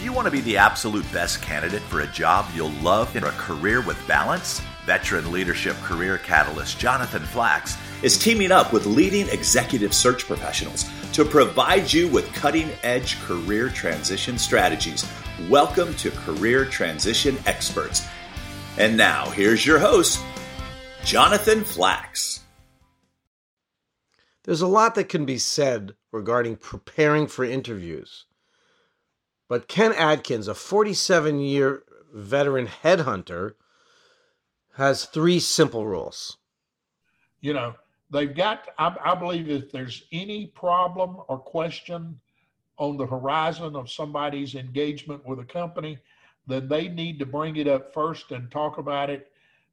Do you want to be the absolute best candidate for a job you'll love in a career with balance? Veteran leadership career catalyst Jonathan Flax is teaming up with leading executive search professionals to provide you with cutting edge career transition strategies. Welcome to Career Transition Experts. And now, here's your host, Jonathan Flax. There's a lot that can be said regarding preparing for interviews. But Ken Adkins, a 47 year veteran headhunter, has three simple rules. You know, they've got, I, I believe if there's any problem or question on the horizon of somebody's engagement with a company, then they need to bring it up first and talk about it.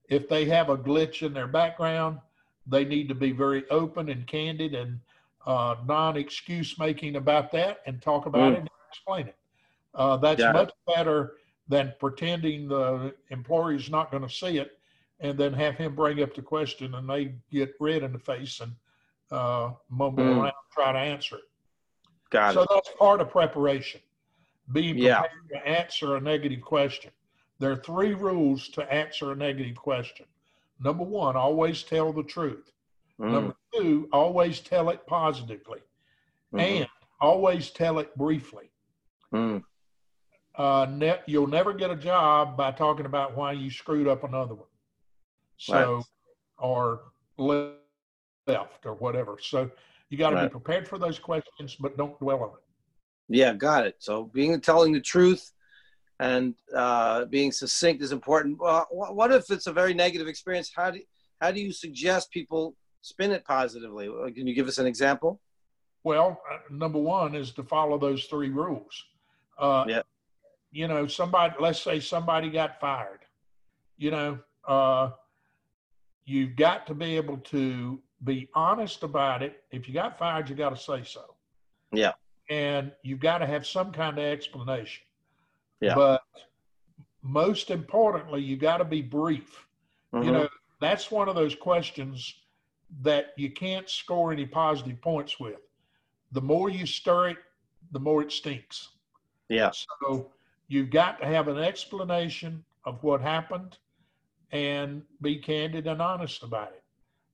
If they have a glitch in their background, they need to be very open and candid and uh, non excuse making about that and talk about mm. it and explain it. Uh, that's yeah. much better than pretending the employer is not going to see it and then have him bring up the question and they get red in the face and uh, mumble mm. around try to answer it. Got so it. that's part of preparation, being prepared yeah. to answer a negative question. There are three rules to answer a negative question. Number one, always tell the truth. Mm. Number two, always tell it positively. Mm-hmm. And always tell it briefly. Mm uh, ne- you'll never get a job by talking about why you screwed up another one. So, right. or left or whatever. So you got to right. be prepared for those questions, but don't dwell on it. Yeah, got it. So being telling the truth and uh, being succinct is important. Well, what if it's a very negative experience? How do how do you suggest people spin it positively? Can you give us an example? Well, uh, number one is to follow those three rules. Uh, yeah you know, somebody, let's say somebody got fired, you know, uh, you've got to be able to be honest about it. If you got fired, you got to say so. Yeah. And you've got to have some kind of explanation. Yeah. But most importantly, you got to be brief. Mm-hmm. You know, that's one of those questions that you can't score any positive points with. The more you stir it, the more it stinks. Yeah. So You've got to have an explanation of what happened and be candid and honest about it.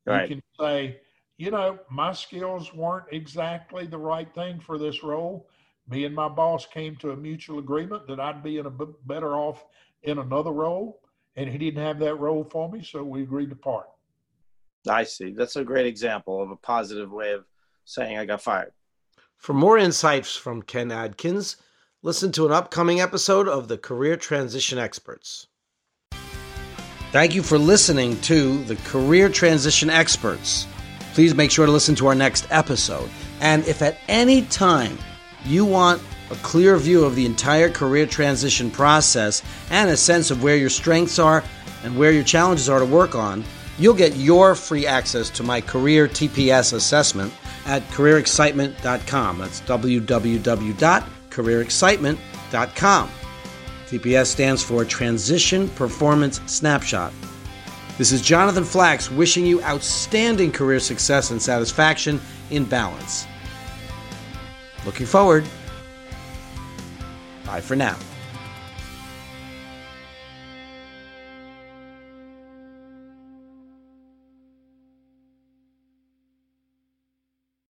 Right. You can say, you know, my skills weren't exactly the right thing for this role. Me and my boss came to a mutual agreement that I'd be in a b- better off in another role, and he didn't have that role for me, so we agreed to part. I see. That's a great example of a positive way of saying I got fired. For more insights from Ken Adkins, listen to an upcoming episode of the Career Transition Experts. Thank you for listening to the Career Transition Experts. Please make sure to listen to our next episode. And if at any time you want a clear view of the entire career transition process and a sense of where your strengths are and where your challenges are to work on, you'll get your free access to my career TPS assessment at careerexcitement.com. That's www careerexcitement.com. TPS stands for Transition Performance Snapshot. This is Jonathan Flax wishing you outstanding career success and satisfaction in balance. Looking forward. Bye for now.